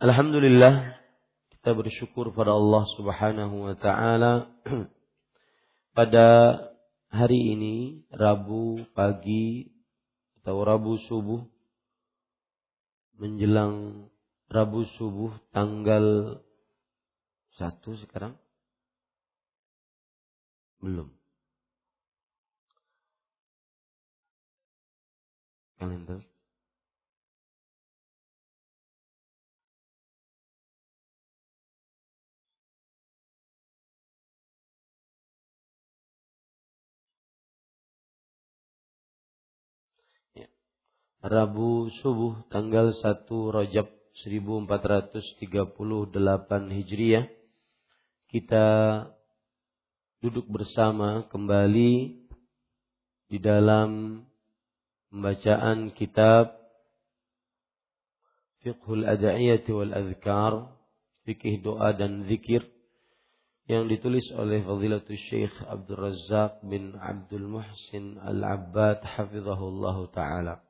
Alhamdulillah kita bersyukur pada Allah Subhanahu wa taala. Pada hari ini Rabu pagi atau Rabu subuh menjelang Rabu subuh tanggal satu sekarang? Belum. Kalender Rabu subuh tanggal 1 Rajab 1438 Hijriah kita duduk bersama kembali di dalam pembacaan kitab Fiqhul Ada'iyati wal Azkar Fikih doa dan zikir yang ditulis oleh Fadilatul Syekh Abdul Razak bin Abdul Muhsin Al-Abbad hafizahullah taala.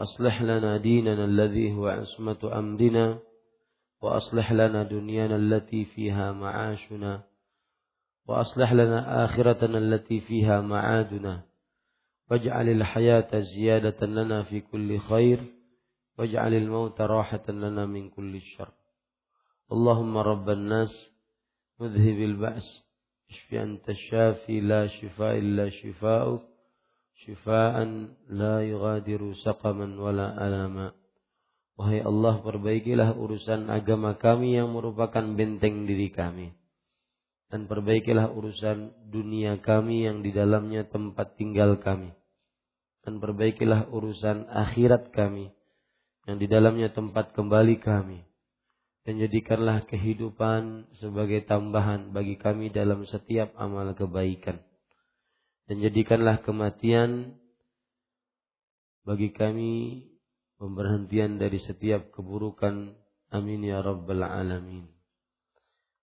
أصلح لنا ديننا الذي هو عصمة أمرنا وأصلح لنا دنيانا التي فيها معاشنا وأصلح لنا آخرتنا التي فيها معادنا. واجعل الحياة زيادة لنا في كل خير واجعل الموت راحة لنا من كل شر. اللهم رب الناس مذهب البأس اشف أنت الشافي لا شفاء إلا شفاؤك. Syifaan la yughadiru saqaman wala alama. Wahai Allah perbaikilah urusan agama kami yang merupakan benteng diri kami. Dan perbaikilah urusan dunia kami yang di dalamnya tempat tinggal kami. Dan perbaikilah urusan akhirat kami yang di dalamnya tempat kembali kami. Dan jadikanlah kehidupan sebagai tambahan bagi kami dalam setiap amal kebaikan dan jadikanlah kematian bagi kami pemberhentian dari setiap keburukan. Amin ya rabbal alamin.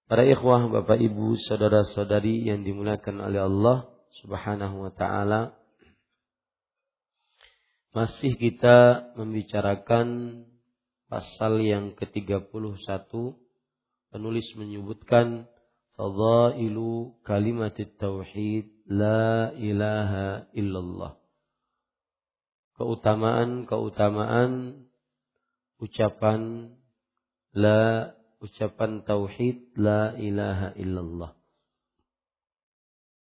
Para ikhwah, bapak ibu, saudara-saudari yang dimuliakan oleh Allah subhanahu wa ta'ala. Masih kita membicarakan pasal yang ke-31 penulis menyebutkan fadailu kalimat tauhid la ilaha illallah. Keutamaan-keutamaan ucapan la ucapan tauhid la ilaha illallah.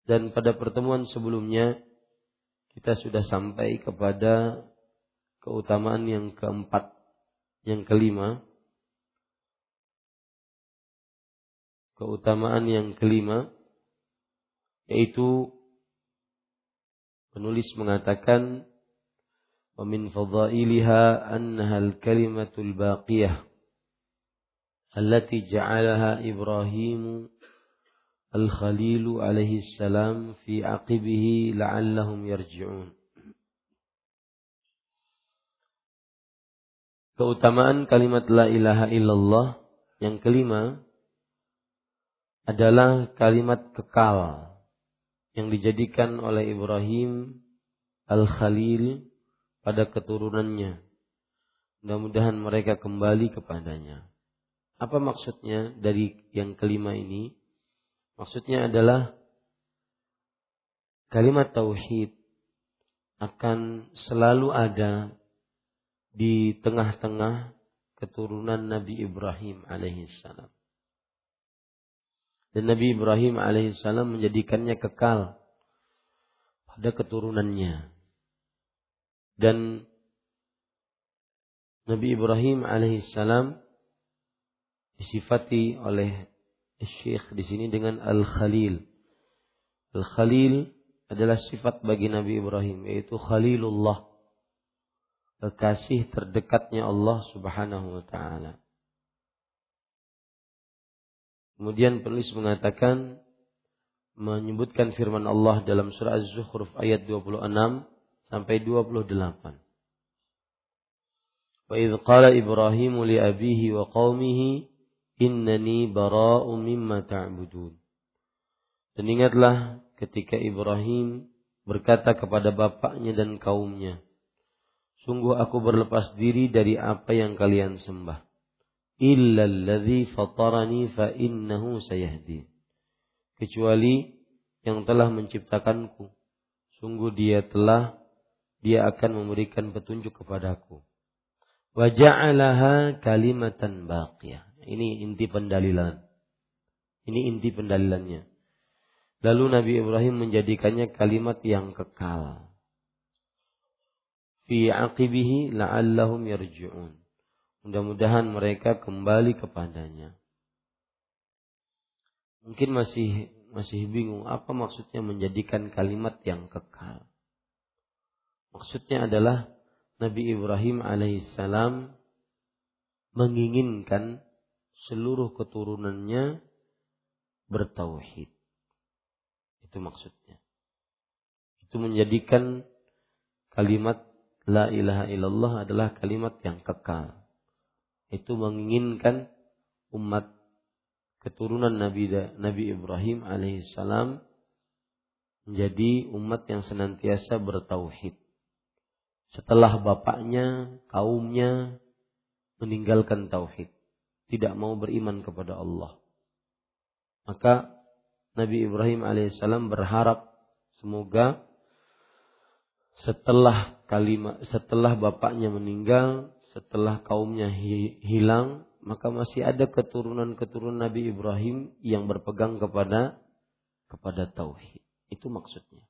Dan pada pertemuan sebelumnya kita sudah sampai kepada keutamaan yang keempat, yang kelima. keutamaan yang kelima yaitu penulis mengatakan wa min fadhailiha annaha al-kalimatul baqiyah allati ja'alaha Ibrahim al-Khalil alaihi salam fi aqibihi la'allahum yarji'un. Keutamaan kalimat la ilaha illallah yang kelima adalah kalimat kekal yang dijadikan oleh Ibrahim Al-Khalil pada keturunannya. Mudah-mudahan mereka kembali kepadanya. Apa maksudnya dari yang kelima ini? Maksudnya adalah kalimat tauhid akan selalu ada di tengah-tengah keturunan Nabi Ibrahim alaihissalam. Dan Nabi Ibrahim alaihissalam menjadikannya kekal pada keturunannya. Dan Nabi Ibrahim alaihissalam disifati oleh Syekh di sini dengan Al-Khalil. Al-Khalil adalah sifat bagi Nabi Ibrahim yaitu Khalilullah. Kekasih terdekatnya Allah Subhanahu wa taala. Kemudian penulis mengatakan menyebutkan firman Allah dalam surah Az-Zukhruf ayat 26 sampai 28. Wa idh qala Ibrahim li abihi wa qaumihi innani bara'u mimma ta'budun. Dan ingatlah ketika Ibrahim berkata kepada bapaknya dan kaumnya, Sungguh aku berlepas diri dari apa yang kalian sembah. Illa alladhi fatarani fa innahu sayahdi. Kecuali yang telah menciptakanku. Sungguh dia telah dia akan memberikan petunjuk kepadaku. Wa ja'alaha kalimatan baqiyah. Ini inti pendalilan. Ini inti pendalilannya. Lalu Nabi Ibrahim menjadikannya kalimat yang kekal. Fi aqibihi la'allahum yarji'un. Mudah-mudahan mereka kembali kepadanya. Mungkin masih masih bingung apa maksudnya menjadikan kalimat yang kekal. Maksudnya adalah Nabi Ibrahim alaihissalam menginginkan seluruh keturunannya bertauhid. Itu maksudnya. Itu menjadikan kalimat la ilaha illallah adalah kalimat yang kekal. Itu menginginkan umat keturunan Nabi Nabi Ibrahim alaihissalam menjadi umat yang senantiasa bertauhid setelah bapaknya, kaumnya meninggalkan tauhid, tidak mau beriman kepada Allah. Maka Nabi Ibrahim alaihissalam berharap semoga setelah kalimat setelah bapaknya meninggal, setelah kaumnya hilang, maka masih ada keturunan-keturunan Nabi Ibrahim yang berpegang kepada kepada tauhid. Itu maksudnya.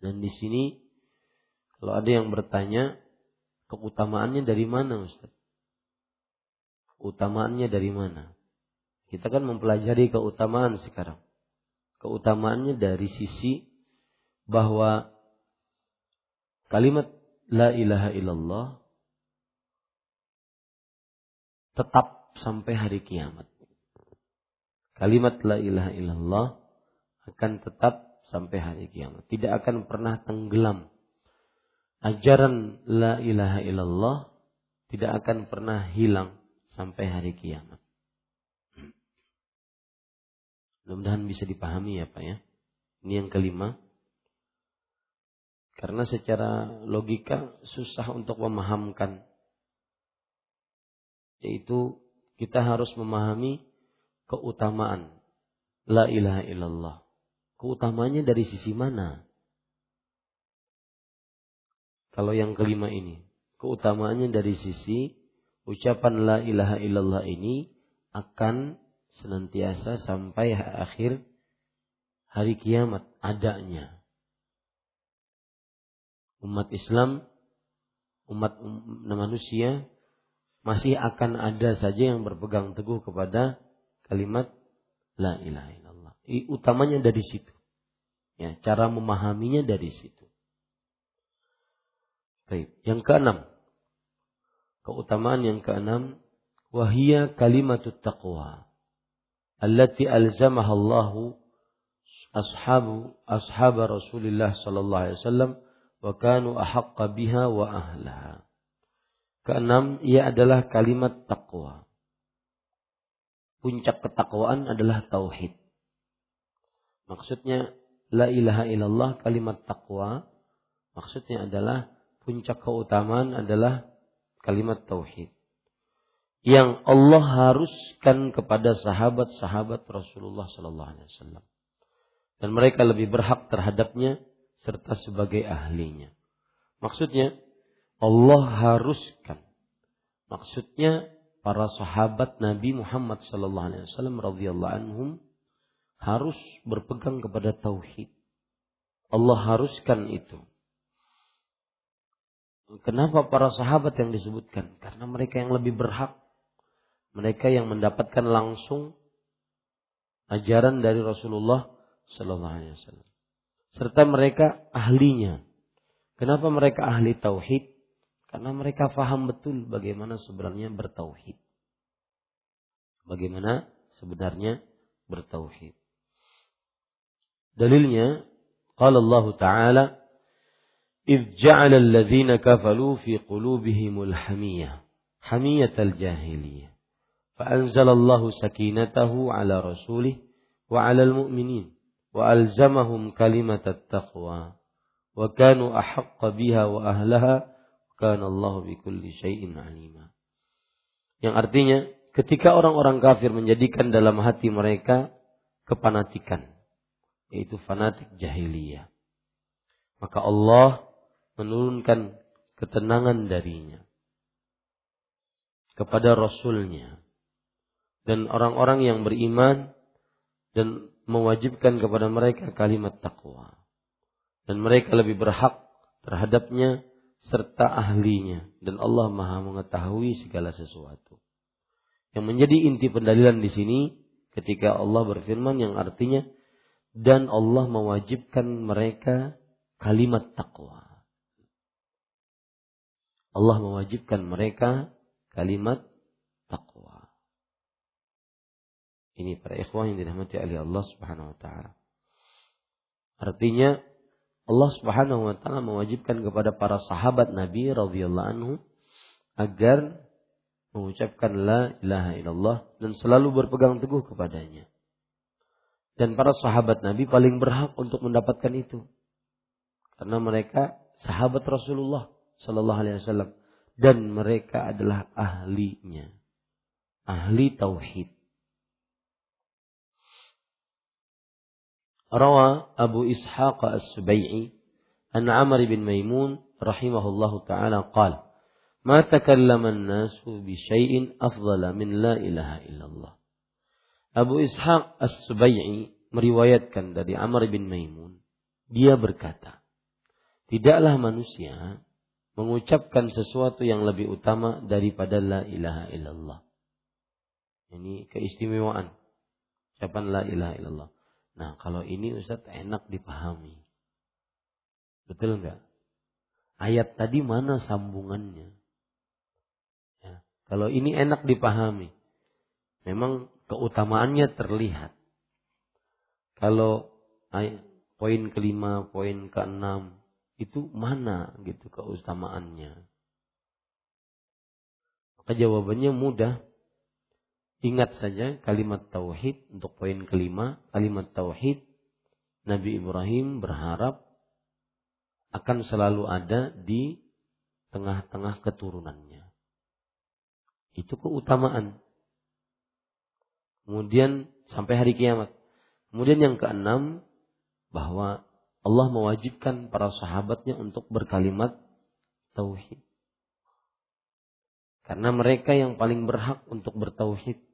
Dan di sini kalau ada yang bertanya, keutamaannya dari mana Ustaz? Keutamaannya dari mana? Kita kan mempelajari keutamaan sekarang. Keutamaannya dari sisi bahwa kalimat la ilaha illallah tetap sampai hari kiamat. Kalimat la ilaha illallah akan tetap sampai hari kiamat. Tidak akan pernah tenggelam ajaran la ilaha illallah tidak akan pernah hilang sampai hari kiamat. Mudah-mudahan bisa dipahami ya Pak ya. Ini yang kelima. Karena secara logika susah untuk memahamkan yaitu kita harus memahami keutamaan la ilaha illallah. Keutamanya dari sisi mana? Kalau yang kelima ini, keutamaannya dari sisi ucapan la ilaha illallah ini akan senantiasa sampai akhir hari kiamat adanya. Umat Islam, umat manusia masih akan ada saja yang berpegang teguh kepada kalimat la ilaha illallah. Utamanya dari situ. Ya, cara memahaminya dari situ. Baik. Yang keenam. Keutamaan yang keenam. Wahia kalimatut taqwa. Allati alzamaha Allahu ashabu ashab Rasulullah sallallahu alaihi wasallam wa kanu ahaqqa biha wa ahlaha. Keenam, ia adalah kalimat takwa puncak ketakwaan adalah tauhid. Maksudnya la ilaha illallah kalimat takwa maksudnya adalah puncak keutamaan adalah kalimat tauhid. Yang Allah haruskan kepada sahabat-sahabat Rasulullah sallallahu alaihi wasallam. Dan mereka lebih berhak terhadapnya serta sebagai ahlinya. Maksudnya Allah haruskan. Maksudnya para sahabat Nabi Muhammad sallallahu alaihi wasallam radhiyallahu anhum harus berpegang kepada tauhid. Allah haruskan itu. Kenapa para sahabat yang disebutkan? Karena mereka yang lebih berhak. Mereka yang mendapatkan langsung ajaran dari Rasulullah sallallahu alaihi wasallam. Serta mereka ahlinya. Kenapa mereka ahli tauhid? Karena mereka faham betul bagaimana sebenarnya bertauhid. Bagaimana sebenarnya bertauhid. Dalilnya, qala Allah Ta'ala, إذ جعل الذين كفلوا في قلوبهم الحمية حمية الجاهلية فأنزل الله سكينته على رسوله وعلى المؤمنين وألزمهم كلمة التقوى وكانوا أحق بها وأهلها Kana Allah bikulli syai'in alima. Yang artinya ketika orang-orang kafir menjadikan dalam hati mereka kepanatikan yaitu fanatik jahiliyah. Maka Allah menurunkan ketenangan darinya kepada Rasulnya dan orang-orang yang beriman dan mewajibkan kepada mereka kalimat takwa dan mereka lebih berhak terhadapnya serta ahlinya dan Allah Maha mengetahui segala sesuatu. Yang menjadi inti pendalilan di sini ketika Allah berfirman yang artinya dan Allah mewajibkan mereka kalimat takwa. Allah mewajibkan mereka kalimat takwa. Ini para ikhwah yang dirahmati oleh Allah Subhanahu wa taala. Artinya Allah Subhanahu wa taala mewajibkan kepada para sahabat Nabi radhiyallahu anhu agar mengucapkan la ilaha illallah dan selalu berpegang teguh kepadanya. Dan para sahabat Nabi paling berhak untuk mendapatkan itu. Karena mereka sahabat Rasulullah sallallahu alaihi wasallam dan mereka adalah ahlinya. Ahli tauhid. روى أبو إسحاق السبيعي أن عمر بن ميمون رحمه الله تعالى قال ما تكلم الناس بشيء أفضل من لا إله إلا الله Abu Ishaq As-Subai'i meriwayatkan dari Amr bin Maimun. Dia berkata, Tidaklah manusia mengucapkan sesuatu yang lebih utama daripada la ilaha illallah. Ini keistimewaan. Ucapan la ilaha illallah. Nah, kalau ini Ustaz enak dipahami. Betul nggak? Ayat tadi mana sambungannya? Ya, kalau ini enak dipahami. Memang keutamaannya terlihat. Kalau poin kelima, poin keenam, itu mana gitu keutamaannya? Maka jawabannya mudah. Ingat saja kalimat tauhid untuk poin kelima, kalimat tauhid Nabi Ibrahim berharap akan selalu ada di tengah-tengah keturunannya. Itu keutamaan. Kemudian sampai hari kiamat. Kemudian yang keenam bahwa Allah mewajibkan para sahabatnya untuk berkalimat tauhid. Karena mereka yang paling berhak untuk bertauhid.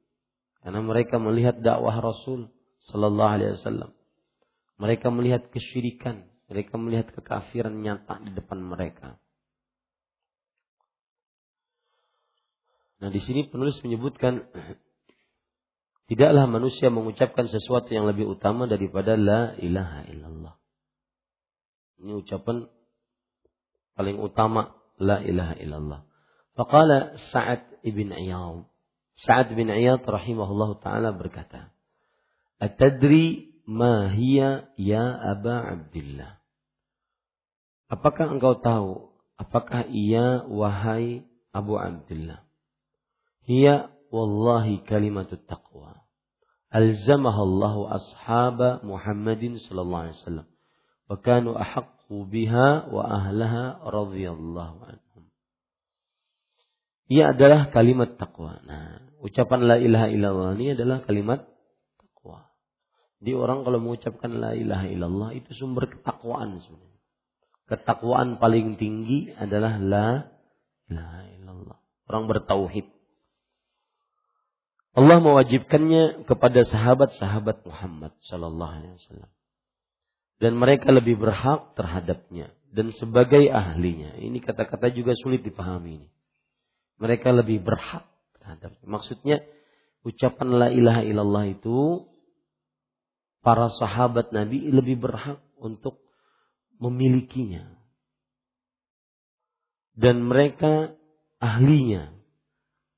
Karena mereka melihat dakwah Rasul sallallahu alaihi wasallam. Mereka melihat kesyirikan, mereka melihat kekafiran nyata di depan mereka. Nah, di sini penulis menyebutkan tidaklah manusia mengucapkan sesuatu yang lebih utama daripada la ilaha illallah. Ini ucapan paling utama la ilaha illallah. Faqala Sa'ad ibn Iyad. Sa'ad bin Iyad rahimahullah taala berkata, "Atadri ma hiya ya Aba Abdullah?" Apakah engkau tahu apakah ia wahai Abu Abdullah? Hiya wallahi kalimatut taqwa. Alzamaha Allah ashab Muhammadin sallallahu alaihi wasallam. Wa kanu ahaqqu biha wa ahlaha radhiyallahu anhum. Ia adalah kalimat takwa. Nah, ucapan la ilaha illallah ini adalah kalimat takwa. Di orang kalau mengucapkan la ilaha illallah itu sumber ketakwaan sebenarnya. Ketakwaan paling tinggi adalah la ilaha illallah. Orang bertauhid. Allah mewajibkannya kepada sahabat-sahabat Muhammad sallallahu alaihi wasallam. Dan mereka lebih berhak terhadapnya dan sebagai ahlinya. Ini kata-kata juga sulit dipahami ini. Mereka lebih berhak terhadapnya. Maksudnya ucapan la ilaha illallah itu para sahabat Nabi lebih berhak untuk memilikinya. Dan mereka ahlinya.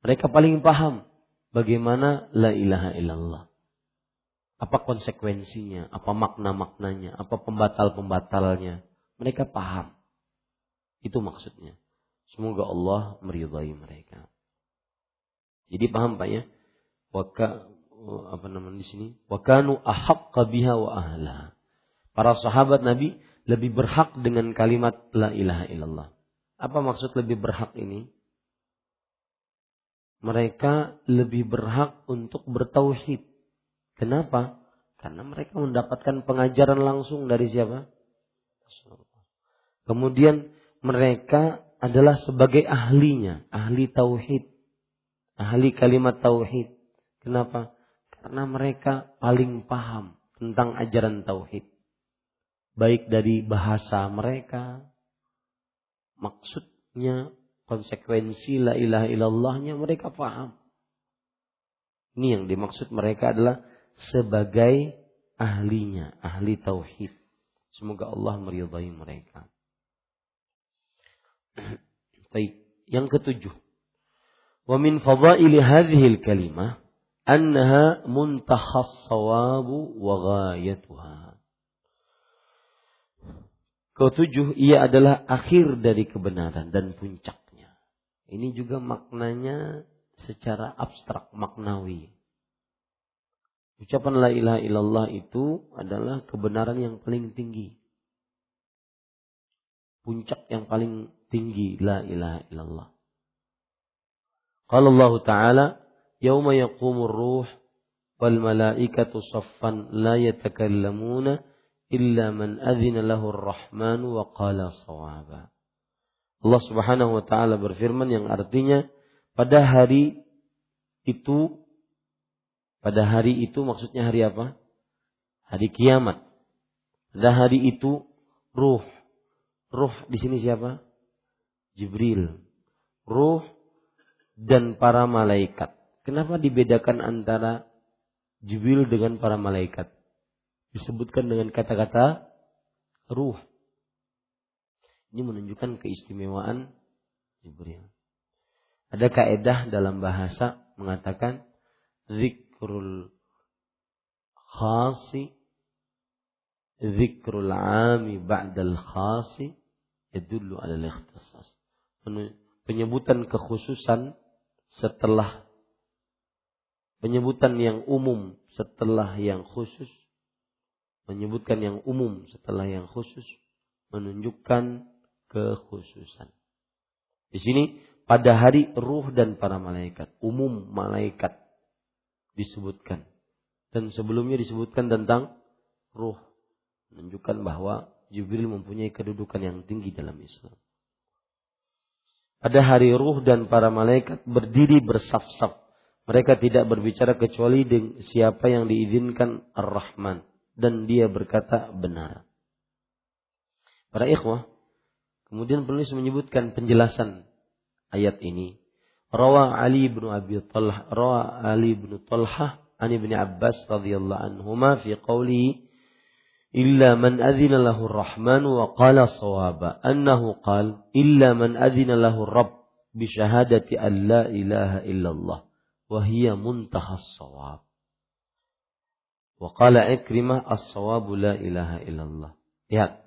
Mereka paling paham bagaimana la ilaha illallah. Apa konsekuensinya, apa makna-maknanya, apa pembatal-pembatalnya. Mereka paham. Itu maksudnya. Semoga Allah meridai mereka. Jadi paham Pak ya? Waka apa namanya di sini? Wakanu ahaqqa biha wa ahla. Para sahabat Nabi lebih berhak dengan kalimat la ilaha illallah. Apa maksud lebih berhak ini? mereka lebih berhak untuk bertauhid. Kenapa? Karena mereka mendapatkan pengajaran langsung dari siapa? Kemudian mereka adalah sebagai ahlinya, ahli tauhid, ahli kalimat tauhid. Kenapa? Karena mereka paling paham tentang ajaran tauhid. Baik dari bahasa mereka, maksudnya konsekuensi la ilaha illallahnya mereka paham. Ini yang dimaksud mereka adalah sebagai ahlinya, ahli tauhid. Semoga Allah meridai mereka. Baik, yang ketujuh. Wa min fadaili hadhihi kalimah annaha muntakhas sawabu wa ghayatuha. Ketujuh, ia adalah akhir dari kebenaran dan puncak. Ini juga maknanya secara abstrak, maknawi. Ucapan la ilaha illallah itu adalah kebenaran yang paling tinggi. Puncak yang paling tinggi la ilaha illallah. Qala Allah Ta'ala, "Yauma yaqumur ruh wal malaikatu saffan la yatakallamuna illa man adzina lahu ar-rahman wa qala sawaba." Allah Subhanahu wa taala berfirman yang artinya pada hari itu pada hari itu maksudnya hari apa? Hari kiamat. Pada hari itu ruh. Ruh di sini siapa? Jibril. Ruh dan para malaikat. Kenapa dibedakan antara Jibril dengan para malaikat? Disebutkan dengan kata-kata ruh. Ini menunjukkan keistimewaan Jibril. Ada kaedah dalam bahasa mengatakan zikrul khasi zikrul ami ba'dal khasi yadullu ala ikhtisas. Penyebutan kekhususan setelah penyebutan yang umum setelah yang khusus menyebutkan yang umum setelah yang khusus menunjukkan kekhususan. Di sini pada hari ruh dan para malaikat. Umum malaikat disebutkan. Dan sebelumnya disebutkan tentang ruh. Menunjukkan bahwa Jibril mempunyai kedudukan yang tinggi dalam Islam. Pada hari ruh dan para malaikat berdiri bersaf-saf. Mereka tidak berbicara kecuali dengan siapa yang diizinkan Ar-Rahman. Dan dia berkata benar. Para ikhwah, kemudian penulis menyebutkan penjelasan ayat ini. Rawa Ali bin Abi Talha, rawa Ali bin Talha an Ibn Abbas radhiyallahu anhuma fi qawlihi إلا من أذن له الرحمن وقال صوابا أنه قال إلا من أذن له الرب بشهادة أن لا إله إلا الله وهي منتهى الصواب وقال عكرمة الصواب لا إله إلا الله Lihat,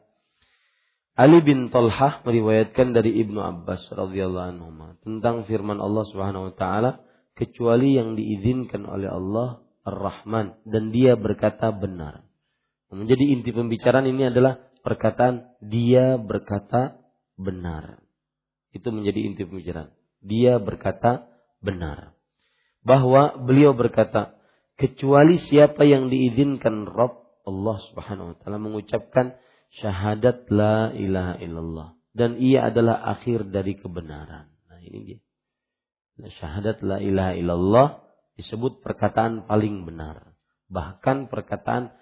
Ali bin Talhah meriwayatkan dari Ibnu Abbas radhiyallahu anhu tentang firman Allah Subhanahu wa taala kecuali yang diizinkan oleh Allah Ar-Rahman dan dia berkata benar. Menjadi inti pembicaraan ini adalah perkataan dia berkata benar. Itu menjadi inti pembicaraan. Dia berkata benar. Bahwa beliau berkata kecuali siapa yang diizinkan Rob Allah Subhanahu wa taala mengucapkan syahadat la ilaha illallah dan ia adalah akhir dari kebenaran. Nah, ini dia. Syahadat la ilaha illallah disebut perkataan paling benar. Bahkan perkataan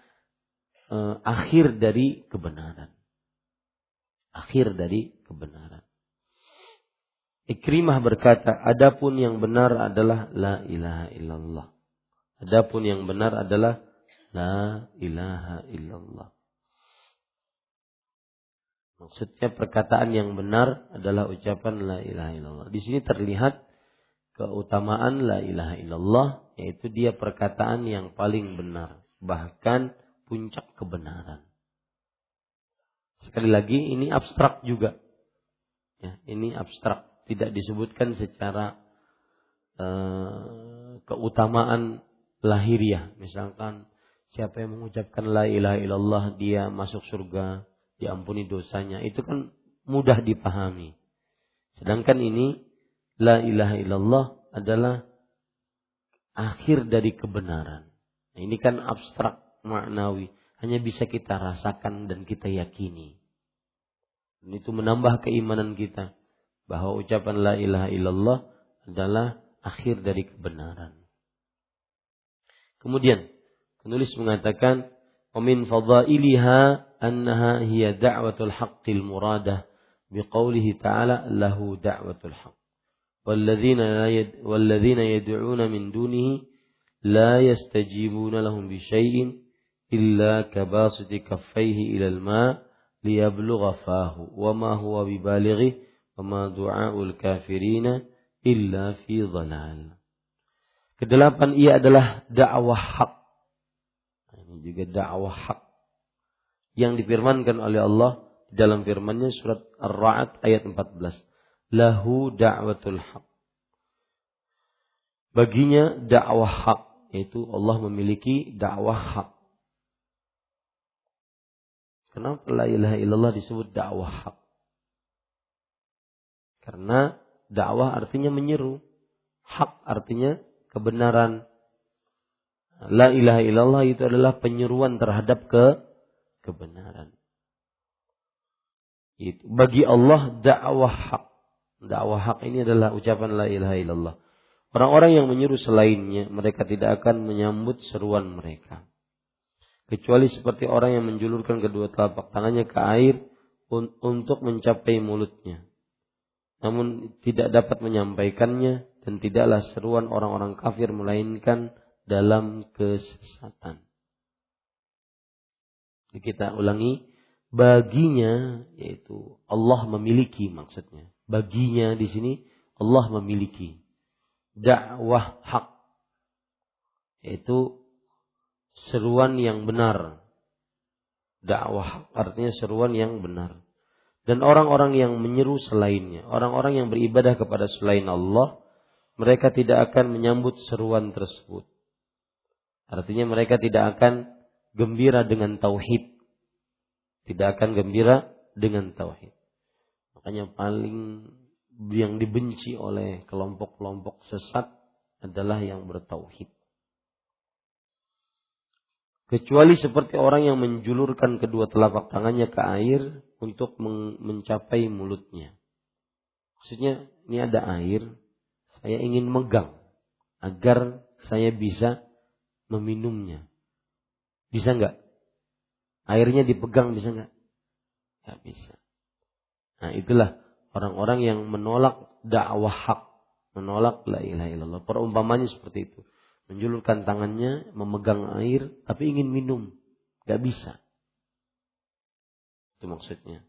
eh, akhir dari kebenaran. Akhir dari kebenaran. Ikrimah berkata, adapun yang benar adalah la ilaha illallah. Adapun yang benar adalah la ilaha illallah. Maksudnya perkataan yang benar adalah ucapan la ilaha illallah. Di sini terlihat keutamaan la ilaha illallah yaitu dia perkataan yang paling benar, bahkan puncak kebenaran. Sekali lagi ini abstrak juga. Ya, ini abstrak, tidak disebutkan secara uh, keutamaan lahiriah. Misalkan siapa yang mengucapkan la ilaha illallah dia masuk surga diampuni dosanya. Itu kan mudah dipahami. Sedangkan ini la ilaha illallah adalah akhir dari kebenaran. Nah, ini kan abstrak maknawi, hanya bisa kita rasakan dan kita yakini. Dan itu menambah keimanan kita bahwa ucapan la ilaha illallah adalah akhir dari kebenaran. Kemudian penulis mengatakan ومن فضائلها أنها هي دعوة الحق المرادة بقوله تعالى له دعوة الحق والذين, يد والذين يدعون من دونه لا يستجيبون لهم بشيء illa kabasiti kaffaihi ilal ma liyablugha fahu wa ma huwa bibalighi wa ma du'aul kafirina illa fi dhalal. Kedelapan ia adalah dakwah hak. Ini juga dakwah hak yang difirmankan oleh Allah dalam firman-Nya surat Ar-Ra'd ayat 14. Lahu da'watul hak Baginya dakwah hak, yaitu Allah memiliki dakwah hak. Kenapa la ilaha illallah disebut dakwah hak? Karena dakwah artinya menyeru. Hak artinya kebenaran. La ilaha illallah itu adalah penyeruan terhadap ke kebenaran. Itu bagi Allah dakwah hak. Dakwah hak ini adalah ucapan la ilaha illallah. Orang-orang yang menyeru selainnya, mereka tidak akan menyambut seruan mereka. Kecuali seperti orang yang menjulurkan kedua telapak tangannya ke air untuk mencapai mulutnya. Namun tidak dapat menyampaikannya dan tidaklah seruan orang-orang kafir melainkan dalam kesesatan. Kita ulangi, baginya yaitu Allah memiliki maksudnya. Baginya di sini Allah memiliki dakwah hak yaitu seruan yang benar. Dakwah artinya seruan yang benar. Dan orang-orang yang menyeru selainnya, orang-orang yang beribadah kepada selain Allah, mereka tidak akan menyambut seruan tersebut. Artinya mereka tidak akan gembira dengan tauhid. Tidak akan gembira dengan tauhid. Makanya paling yang dibenci oleh kelompok-kelompok sesat adalah yang bertauhid. Kecuali seperti orang yang menjulurkan kedua telapak tangannya ke air untuk mencapai mulutnya. Maksudnya ini ada air, saya ingin megang agar saya bisa meminumnya. Bisa nggak? Airnya dipegang bisa nggak? Nggak bisa. Nah itulah orang-orang yang menolak dakwah hak, menolak la ilaha illallah. Perumpamannya seperti itu menjulurkan tangannya, memegang air, tapi ingin minum. Gak bisa. Itu maksudnya.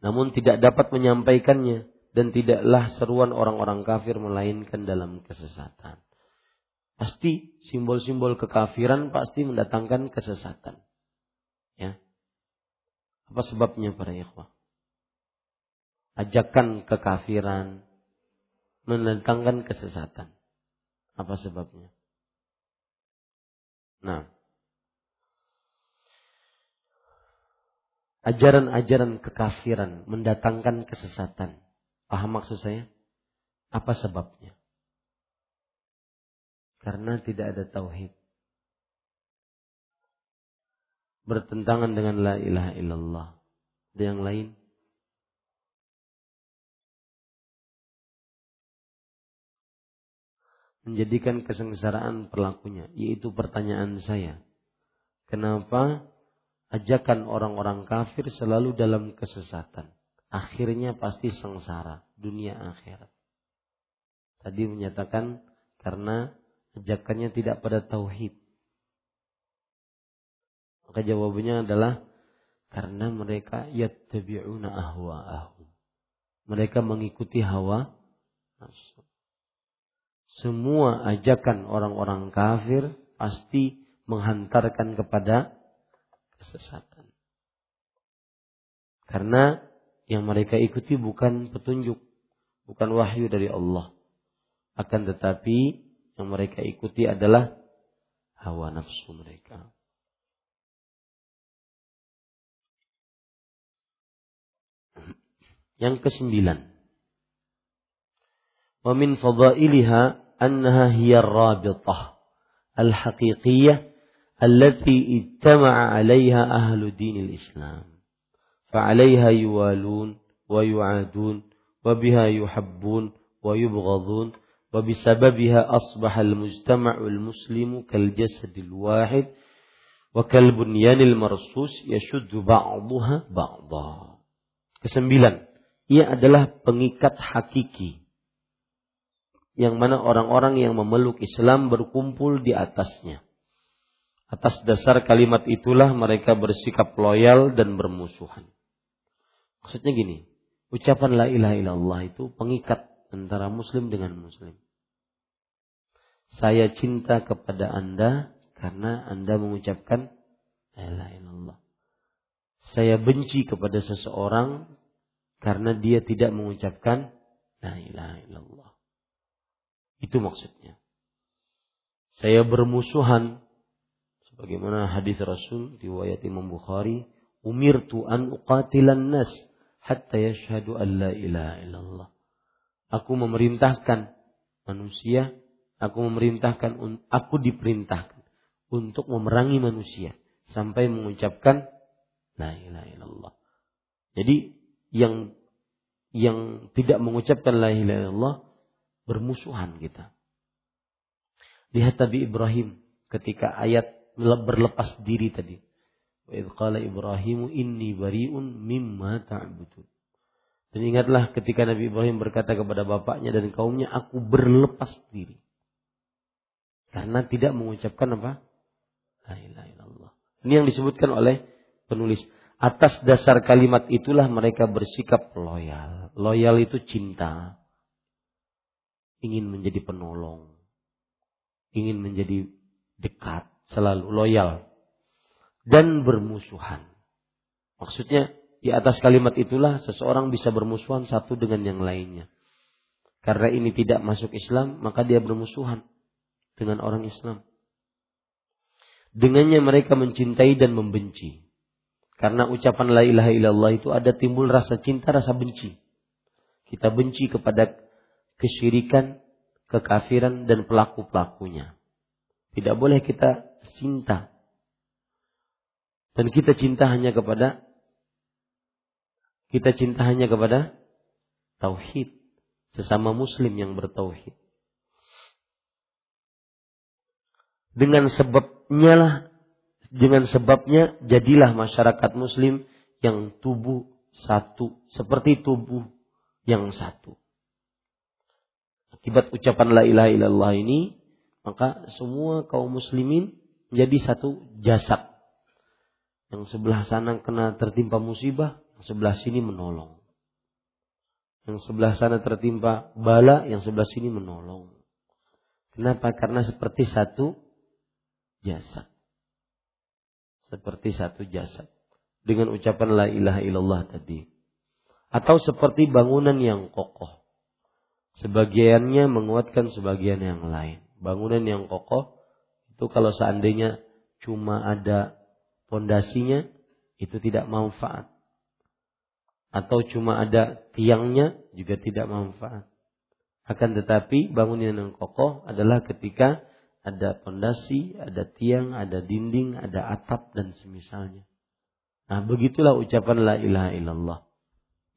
Namun tidak dapat menyampaikannya dan tidaklah seruan orang-orang kafir melainkan dalam kesesatan. Pasti simbol-simbol kekafiran pasti mendatangkan kesesatan. Ya. Apa sebabnya para ikhwah? Ajakan kekafiran mendatangkan kesesatan. Apa sebabnya? Nah, ajaran-ajaran kekafiran mendatangkan kesesatan. Paham maksud saya? Apa sebabnya? Karena tidak ada tauhid. Bertentangan dengan la ilaha illallah. Ada yang lain? Menjadikan kesengsaraan pelakunya, yaitu pertanyaan saya. Kenapa ajakan orang-orang kafir selalu dalam kesesatan? Akhirnya pasti sengsara, dunia akhirat. Tadi menyatakan karena ajakannya tidak pada tauhid. Maka jawabannya adalah karena mereka yattabi'una ahwa'ahum. Mereka mengikuti hawa nafsu semua ajakan orang-orang kafir pasti menghantarkan kepada kesesatan. Karena yang mereka ikuti bukan petunjuk, bukan wahyu dari Allah. Akan tetapi yang mereka ikuti adalah hawa nafsu mereka. Yang kesembilan, ومن فضائلها أنها هي الرابطة الحقيقية التي اجتمع عليها أهل دين الإسلام فعليها يوالون ويعادون وبها يحبون ويبغضون وبسببها أصبح المجتمع المسلم كالجسد الواحد وكالبنيان المرصوص يشد بعضها بعضا. Kesembilan, ia adalah pengikat hakiki. Yang mana orang-orang yang memeluk Islam berkumpul di atasnya. Atas dasar kalimat itulah mereka bersikap loyal dan bermusuhan. Maksudnya gini, ucapan la ilaha illallah itu pengikat antara muslim dengan muslim. Saya cinta kepada Anda karena Anda mengucapkan la ilaha illallah. Saya benci kepada seseorang karena dia tidak mengucapkan la ilaha illallah. Itu maksudnya. Saya bermusuhan sebagaimana hadis Rasul riwayat Imam Bukhari, umirtu an uqatilan nas hatta yashhadu an la ilaha illallah. Aku memerintahkan manusia, aku memerintahkan aku diperintahkan untuk memerangi manusia sampai mengucapkan la ilaha illallah. Jadi yang yang tidak mengucapkan la ilaha illallah bermusuhan kita. Lihat Nabi Ibrahim ketika ayat berlepas diri tadi. Wa Ibrahimu inni bariun mimma ta'budun. Dan ingatlah ketika Nabi Ibrahim berkata kepada bapaknya dan kaumnya, aku berlepas diri. Karena tidak mengucapkan apa? La ilaha illallah. Ini yang disebutkan oleh penulis. Atas dasar kalimat itulah mereka bersikap loyal. Loyal itu cinta ingin menjadi penolong, ingin menjadi dekat, selalu loyal, dan bermusuhan. Maksudnya di atas kalimat itulah seseorang bisa bermusuhan satu dengan yang lainnya. Karena ini tidak masuk Islam, maka dia bermusuhan dengan orang Islam. Dengannya mereka mencintai dan membenci. Karena ucapan la ilaha illallah itu ada timbul rasa cinta, rasa benci. Kita benci kepada kesyirikan, kekafiran dan pelaku-pelakunya. Tidak boleh kita cinta. Dan kita cinta hanya kepada kita cinta hanya kepada tauhid, sesama muslim yang bertauhid. Dengan sebabnya lah dengan sebabnya jadilah masyarakat muslim yang tubuh satu seperti tubuh yang satu. Akibat ucapan la ilaha illallah ini, maka semua kaum muslimin menjadi satu jasad. Yang sebelah sana kena tertimpa musibah, yang sebelah sini menolong. Yang sebelah sana tertimpa bala, yang sebelah sini menolong. Kenapa? Karena seperti satu jasad seperti satu jasad dengan ucapan la ilaha illallah tadi. Atau seperti bangunan yang kokoh. Sebagiannya menguatkan sebagian yang lain. Bangunan yang kokoh itu kalau seandainya cuma ada pondasinya itu tidak manfaat. Atau cuma ada tiangnya juga tidak manfaat. Akan tetapi bangunan yang kokoh adalah ketika ada pondasi, ada tiang, ada dinding, ada atap dan semisalnya. Nah, begitulah ucapan la ilaha illallah.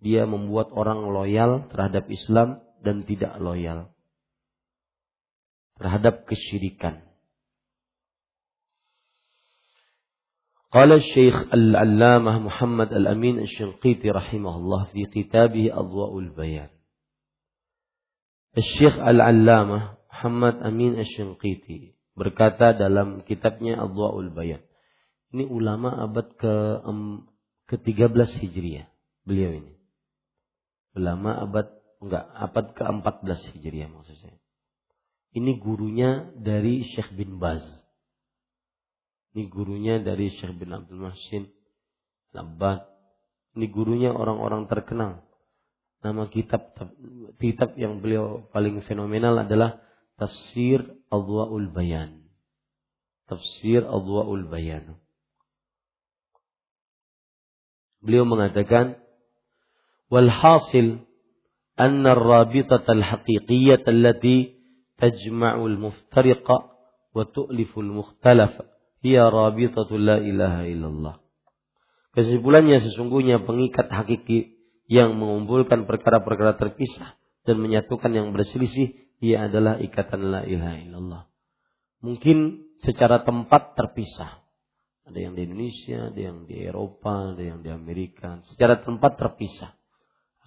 Dia membuat orang loyal terhadap Islam dan tidak loyal terhadap kesyirikan. Qala Syekh Al-Allamah Muhammad Al-Amin Al-Shinqiti rahimahullah di kitabih Adwa'ul Bayan. Syekh Al-Allamah Muhammad Amin Al-Shinqiti berkata dalam kitabnya Adwa'ul Bayan. Ini ulama abad ke ke-13 Hijriah beliau ini. Ulama abad enggak, abad ke-14 Hijriah maksud saya. Ini gurunya dari Syekh bin Baz. Ini gurunya dari Syekh bin Abdul Mahsin Labat. Ini gurunya orang-orang terkenal. Nama kitab kitab yang beliau paling fenomenal adalah tafsir Adwaul Bayan. Tafsir Adwaul Bayan. Beliau mengatakan, "Walhasil أن الرابطة الحقيقية التي تجمع المفترق وتؤلف المختلف هي رابطة لا إله إلا الله. Kesimpulannya sesungguhnya pengikat hakiki yang mengumpulkan perkara-perkara terpisah dan menyatukan yang berselisih ia adalah ikatan la ilaha illallah. Mungkin secara tempat terpisah. Ada yang di Indonesia, ada yang di Eropa, ada yang di Amerika. Secara tempat terpisah.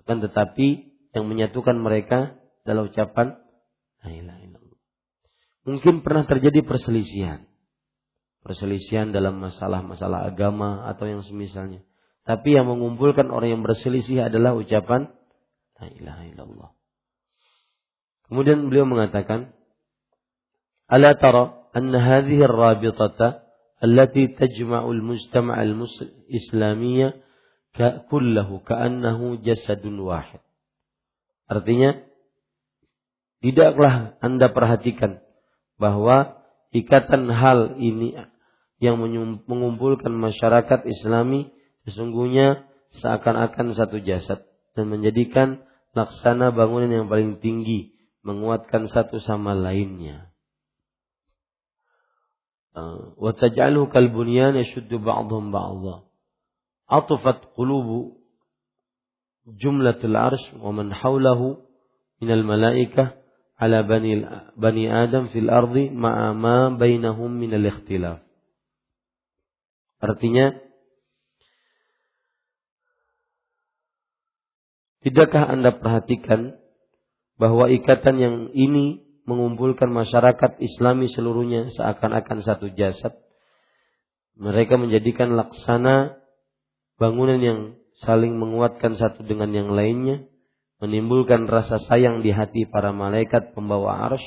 Akan tetapi yang menyatukan mereka adalah ucapan la ilaha illallah. Mungkin pernah terjadi perselisihan. Perselisihan dalam masalah-masalah agama atau yang semisalnya. Tapi yang mengumpulkan orang yang berselisih adalah ucapan la ilaha illallah. Kemudian beliau mengatakan, "Ala tara anna hadhihi ar-rabitata allati tajma'u al-mujtama' al-islamiyya kullahu ka'annahu jasadun wahid." Artinya, tidaklah Anda perhatikan bahwa ikatan hal ini yang mengumpulkan masyarakat Islami sesungguhnya seakan-akan satu jasad dan menjadikan laksana bangunan yang paling tinggi menguatkan satu sama lainnya. Uh, wa taj'aluhu kal bunyan yashuddu ba'dhum ba'dha. Atufat qulubu jumlatul arsh wa man hawlahu min al malaikah ala bani bani Adam fil ardi ma'a ma bainahum min al ikhtilaf. Artinya Tidakkah Anda perhatikan bahwa ikatan yang ini mengumpulkan masyarakat Islami seluruhnya seakan-akan satu jasad. Mereka menjadikan laksana bangunan yang saling menguatkan satu dengan yang lainnya, menimbulkan rasa sayang di hati para malaikat pembawa arsh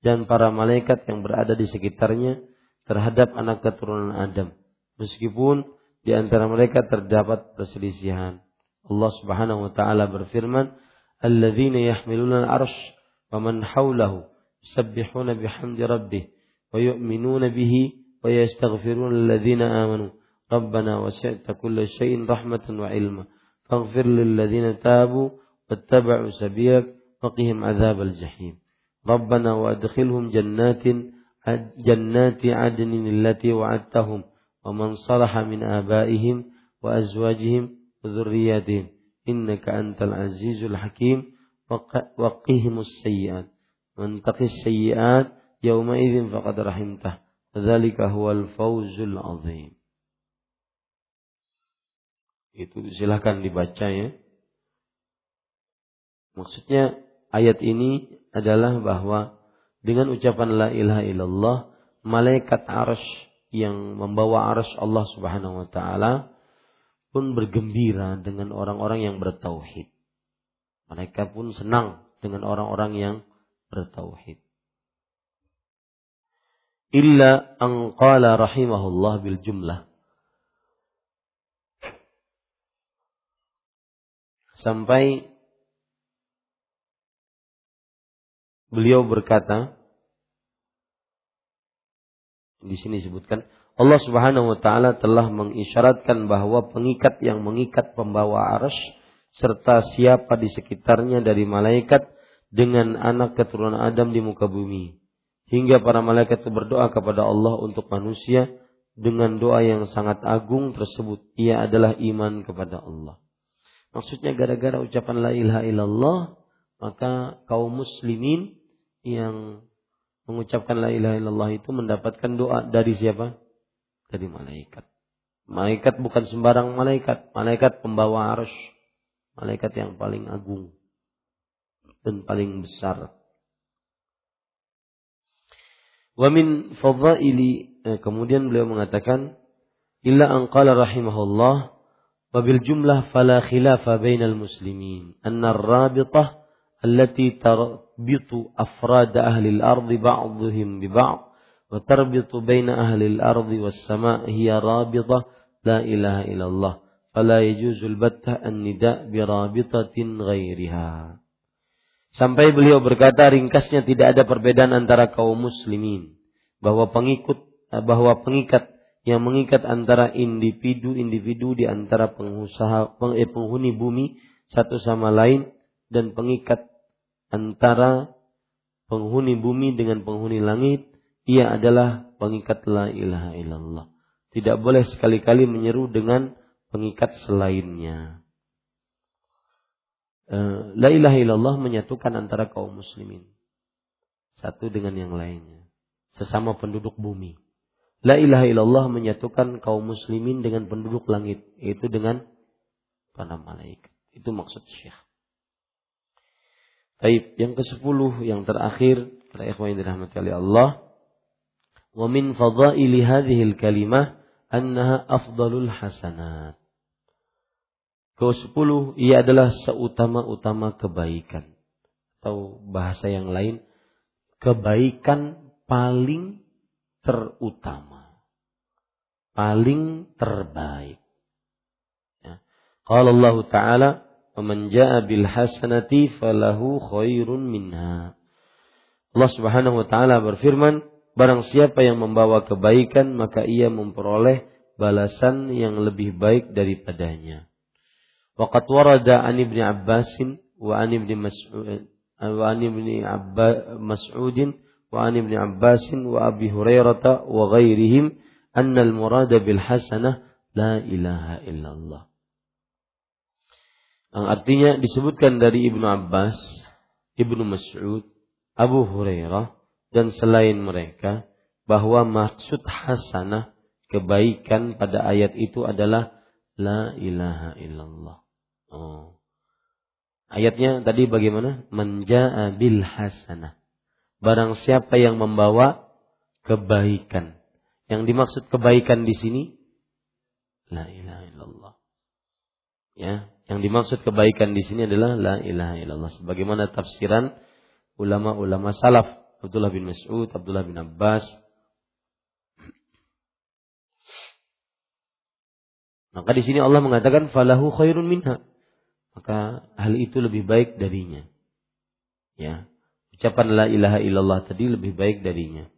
dan para malaikat yang berada di sekitarnya terhadap anak keturunan Adam. Meskipun di antara mereka terdapat perselisihan. Allah Subhanahu wa taala berfirman, "Alladzina yahmiluna al-'arsy wa man hawlahu yusabbihuna bihamdi rabbih wa yu'minuna bihi wa yastaghfiruna alladzina amanu." ربنا وسعت كل شيء رحمة وعلما. فاغفر للذين تابوا واتبعوا سبيلك وقهم عذاب الجحيم. ربنا وأدخلهم جنات جنات عدن التي وعدتهم ومن صلح من آبائهم وأزواجهم وذرياتهم. إنك أنت العزيز الحكيم. وقهم السيئات. من تقي السيئات يومئذ فقد رحمته. ذلك هو الفوز العظيم. Itu silahkan dibaca ya maksudnya ayat ini adalah bahwa dengan ucapan la ilaha illallah malaikat arsh yang membawa arsh Allah Subhanahu wa taala pun bergembira dengan orang-orang yang bertauhid. Mereka pun senang dengan orang-orang yang bertauhid. Illa an qala rahimahullah bil jumlah. Sampai beliau berkata di sini disebutkan Allah Subhanahu wa taala telah mengisyaratkan bahwa pengikat yang mengikat pembawa arsh serta siapa di sekitarnya dari malaikat dengan anak keturunan Adam di muka bumi. Hingga para malaikat itu berdoa kepada Allah untuk manusia dengan doa yang sangat agung tersebut. Ia adalah iman kepada Allah. Maksudnya gara-gara ucapan la ilaha illallah, maka kaum muslimin yang mengucapkan la ilaha illallah itu mendapatkan doa dari siapa? dari malaikat. Malaikat bukan sembarang malaikat, malaikat pembawa arus, malaikat yang paling agung dan paling besar. Wa min fadhaili eh, kemudian beliau mengatakan illa an qala rahimahullah Wabil jumlah fala khilafa bainal muslimin. Anna rabitah allati tarbitu afrad ahli al-ardi ba'dhum bi ba'd wa tarbitu baina ahli al-ardi was sama' hiya rabitah la ilaha illallah. Fala yajuzul battah an-nida' bi rabitatin ghairiha. Sampai beliau berkata ringkasnya tidak ada perbedaan antara kaum muslimin bahwa pengikut eh, bahwa pengikat yang mengikat antara individu-individu di antara pengusaha eh, penghuni bumi satu sama lain dan pengikat antara penghuni bumi dengan penghuni langit ia adalah pengikat la ilaha illallah. Tidak boleh sekali-kali menyeru dengan pengikat selainnya. Eh, la ilaha illallah menyatukan antara kaum muslimin. Satu dengan yang lainnya. Sesama penduduk bumi. La ilaha illallah menyatukan kaum muslimin dengan penduduk langit, yaitu dengan para malaikat. Itu maksud Syekh. Baik, yang ke-10 yang terakhir para ikhwan yang dirahmati oleh Allah. Wa min fadaili kalimah annaha afdalul hasanat. Ke-10 ia adalah seutama-utama kebaikan atau bahasa yang lain kebaikan paling terutama. Paling terbaik. Ya. Qala Allah Ta'ala, "Man jaa bil hasanati falahu khairun minha." Allah Subhanahu wa taala berfirman, Barang siapa yang membawa kebaikan maka ia memperoleh balasan yang lebih baik daripadanya. Waqad warada an Ibnu Abbas wa an Ibnu Mas'ud wa an Ibnu Mas'ud wa an Ibnu Abbas wa Abi Hurairah wa ghairihim anna al-murada bil hasanah la ilaha illallah. Yang artinya disebutkan dari Ibnu Abbas, Ibnu Mas'ud, Abu Hurairah dan selain mereka bahwa maksud hasanah kebaikan pada ayat itu adalah la ilaha illallah. Oh. Ayatnya tadi bagaimana? Menja'a bil hasanah. Barang siapa yang membawa kebaikan. Yang dimaksud kebaikan di sini la ilaha illallah. Ya, yang dimaksud kebaikan di sini adalah la ilaha illallah sebagaimana tafsiran ulama-ulama salaf Abdullah bin Mas'ud, Abdullah bin Abbas. Maka di sini Allah mengatakan falahu khairun minha. Maka hal itu lebih baik darinya. Ya. Ucapan la ilaha illallah tadi lebih baik darinya.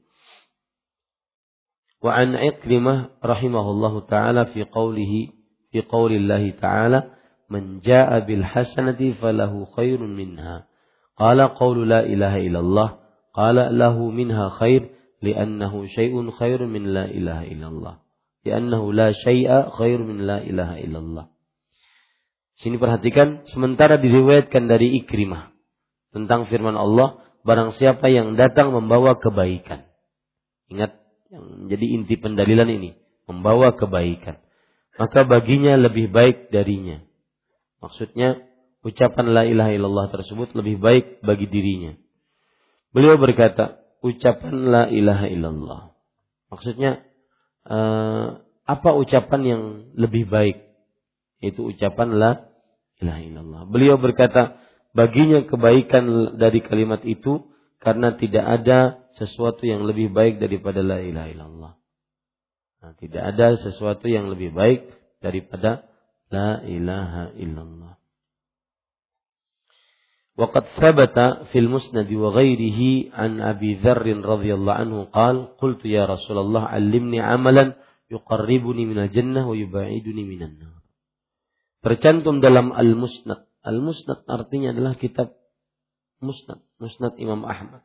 Wa an Iqrimah rahimahullahu taala fi qawlihi fi qawlillahi ta'ala man jaa bil hasanati falahu khairun minha. Qala qawlu la ilaha illallah. Qala lahu minha khair li'annahu syai'un khairun min la ilaha illallah. Li'annahu la syai'a khairun min la ilaha illallah. Sini perhatikan, sementara diriwayatkan dari Ikrimah tentang firman Allah, barang siapa yang datang membawa kebaikan. Ingat, yang menjadi inti pendalilan ini, membawa kebaikan. Maka baginya lebih baik darinya. Maksudnya, ucapan la ilaha illallah tersebut lebih baik bagi dirinya. Beliau berkata, ucapan la ilaha illallah. Maksudnya, uh, apa ucapan yang lebih baik? Itu ucapan la ilaha illallah. Beliau berkata, baginya kebaikan dari kalimat itu karena tidak ada sesuatu yang lebih baik daripada la ilaha illallah. Nah, tidak ada sesuatu yang lebih baik daripada la ilaha illallah. وقد ثبت في المسند وغيره عن أبي ذر رضي الله عنه قال قلت يا رسول الله علمني عملا يقربني من الجنة ويبعدني من النار tercantum dalam Al-Musnad. Al-Musnad artinya adalah kitab Musnad, Musnad Imam Ahmad.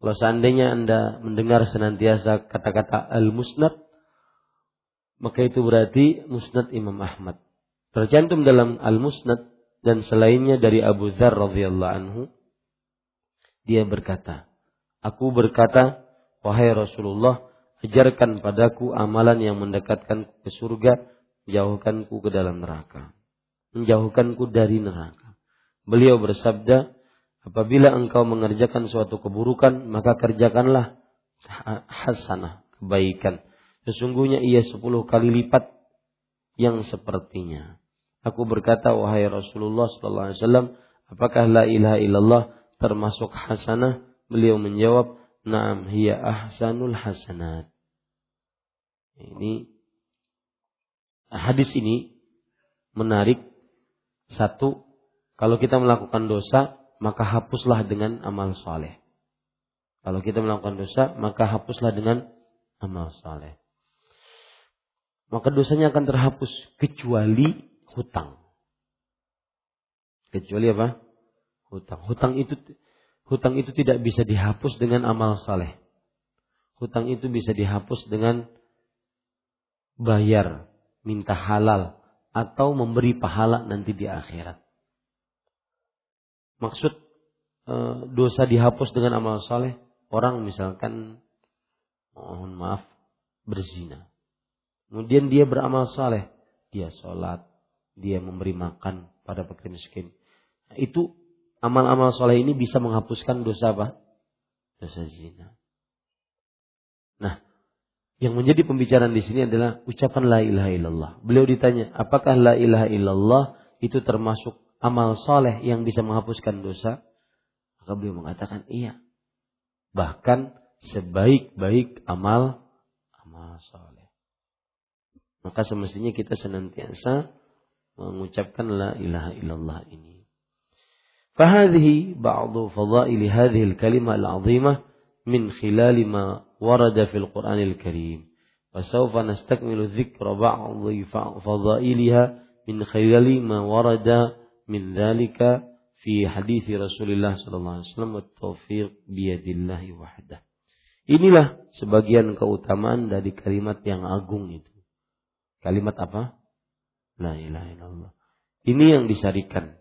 kalau seandainya Anda mendengar senantiasa kata-kata Al-Musnad, maka itu berarti Musnad Imam Ahmad. Tercantum dalam Al-Musnad dan selainnya dari Abu Dzar radhiyallahu anhu, dia berkata, Aku berkata, wahai Rasulullah, ajarkan padaku amalan yang mendekatkan ke surga menjauhkanku ke dalam neraka. Menjauhkanku dari neraka. Beliau bersabda, apabila engkau mengerjakan suatu keburukan, maka kerjakanlah hasanah, kebaikan. Sesungguhnya ia sepuluh kali lipat yang sepertinya. Aku berkata, wahai Rasulullah wasallam, apakah la ilaha illallah termasuk hasanah? Beliau menjawab, "Na'am, hiya ahsanul hasanat." Ini hadis ini menarik satu kalau kita melakukan dosa maka hapuslah dengan amal soleh kalau kita melakukan dosa maka hapuslah dengan amal soleh maka dosanya akan terhapus kecuali hutang. Kecuali apa? Hutang. Hutang itu hutang itu tidak bisa dihapus dengan amal soleh hutang itu bisa dihapus dengan bayar minta halal atau memberi pahala nanti di akhirat. Maksud e, dosa dihapus dengan amal soleh, orang misalkan mohon maaf berzina. Kemudian dia beramal soleh, dia sholat, dia memberi makan pada fakir miskin. Nah, itu amal-amal soleh ini bisa menghapuskan dosa apa? Dosa zina. Nah, yang menjadi pembicaraan di sini adalah ucapan la ilaha illallah. Beliau ditanya, apakah la ilaha illallah itu termasuk amal soleh yang bisa menghapuskan dosa? Maka beliau mengatakan iya. Bahkan sebaik-baik amal amal soleh. Maka semestinya kita senantiasa mengucapkan la ilaha illallah ini. فهذه بعض فضائل هذه الكلمة العظيمة من خلال ما ورد في القرآن الكريم وسوف نستكمل ذكر بعض فضائلها من خلال ما ورد min dzalika fi hadis Rasulullah sallallahu alaihi wasallam taufiq biyadillah wahdah. Inilah sebagian keutamaan dari kalimat yang agung itu. Kalimat apa? La ilaha illallah. Ini yang disarikan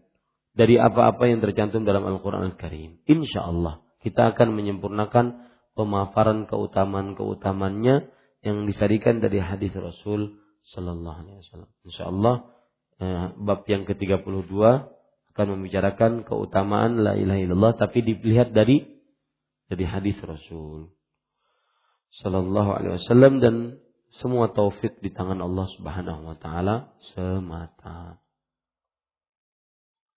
dari apa-apa yang tercantum dalam Al-Qur'an Al-Karim. Insyaallah kita akan menyempurnakan pemaparan keutamaan-keutamannya yang disarikan dari hadis Rasul sallallahu alaihi wasallam. Insyaallah eh, bab yang ke-32 akan membicarakan keutamaan la ilaha illallah tapi dilihat dari dari hadis Rasul Sallallahu Alaihi Wasallam dan semua taufik di tangan Allah Subhanahu Wa Taala semata.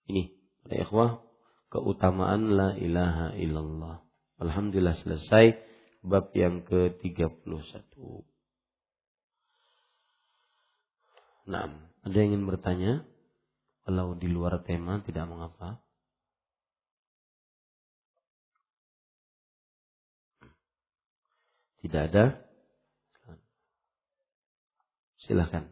Ini, ya ikhwah, keutamaan la ilaha illallah. Alhamdulillah selesai bab yang ke-31. Nah, ada yang ingin bertanya? Kalau di luar tema tidak mengapa. Tidak ada? Silahkan.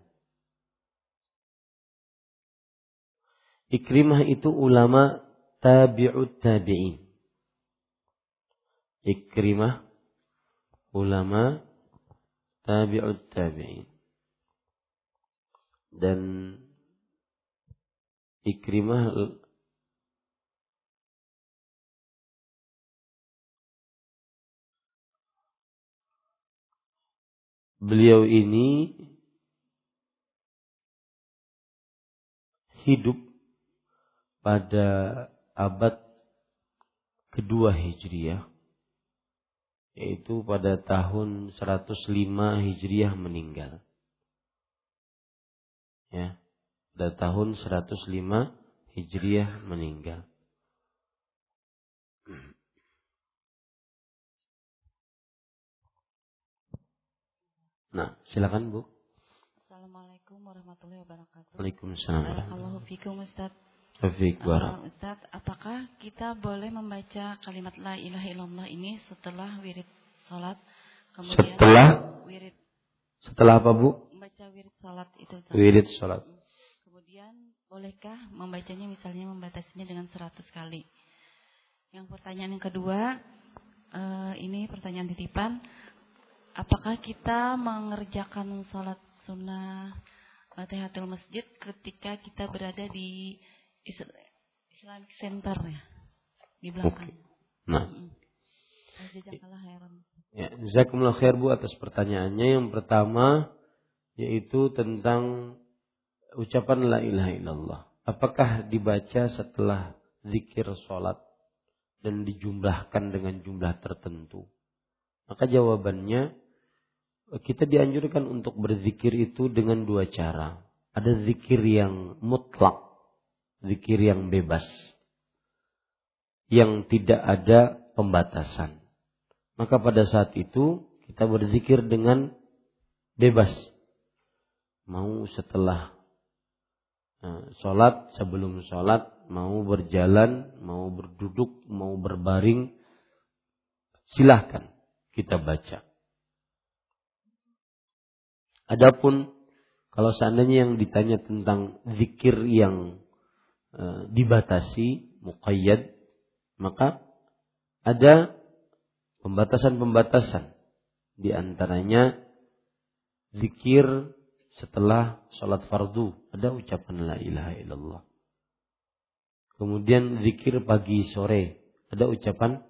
Ikrimah itu ulama tabi'ut tabi'in. Ikrimah ulama tabi'ut tabi'in. Dan Ikrimah beliau ini hidup pada abad kedua Hijriah yaitu pada tahun 105 Hijriah meninggal. Ya. Pada tahun 105 Hijriah meninggal. Nah, silakan Bu. Assalamualaikum warahmatullahi wabarakatuh. Waalaikumsalam. Barakallahu fikum Ustaz. Uh, Ustaz, apakah kita boleh membaca kalimat la ilaha illallah ini setelah wirid salat? Kemudian Setelah? wirid Setelah apa Bu? Wirid salat itu. Wirid sholat. Kemudian bolehkah membacanya misalnya membatasinya dengan 100 kali? Yang pertanyaan yang kedua, eh, ini pertanyaan titipan. Apakah kita mengerjakan sholat sunnah Tahiyatul Masjid ketika kita berada di Is- Islamic Center ya? Di belakang. Nah. Jazakallah khairan. ya, jazakumullah khair Bu atas pertanyaannya. Yang pertama yaitu tentang ucapan la ilaha illallah. Apakah dibaca setelah zikir sholat dan dijumlahkan dengan jumlah tertentu? Maka jawabannya kita dianjurkan untuk berzikir itu dengan dua cara. Ada zikir yang mutlak, zikir yang bebas, yang tidak ada pembatasan. Maka pada saat itu kita berzikir dengan bebas. Mau setelah eh, sholat, sebelum sholat, mau berjalan, mau berduduk, mau berbaring, silahkan kita baca. Adapun kalau seandainya yang ditanya tentang zikir yang e, dibatasi, muqayyad, maka ada pembatasan-pembatasan. Di antaranya zikir setelah sholat fardu. Ada ucapan la ilaha illallah. Kemudian zikir pagi sore. Ada ucapan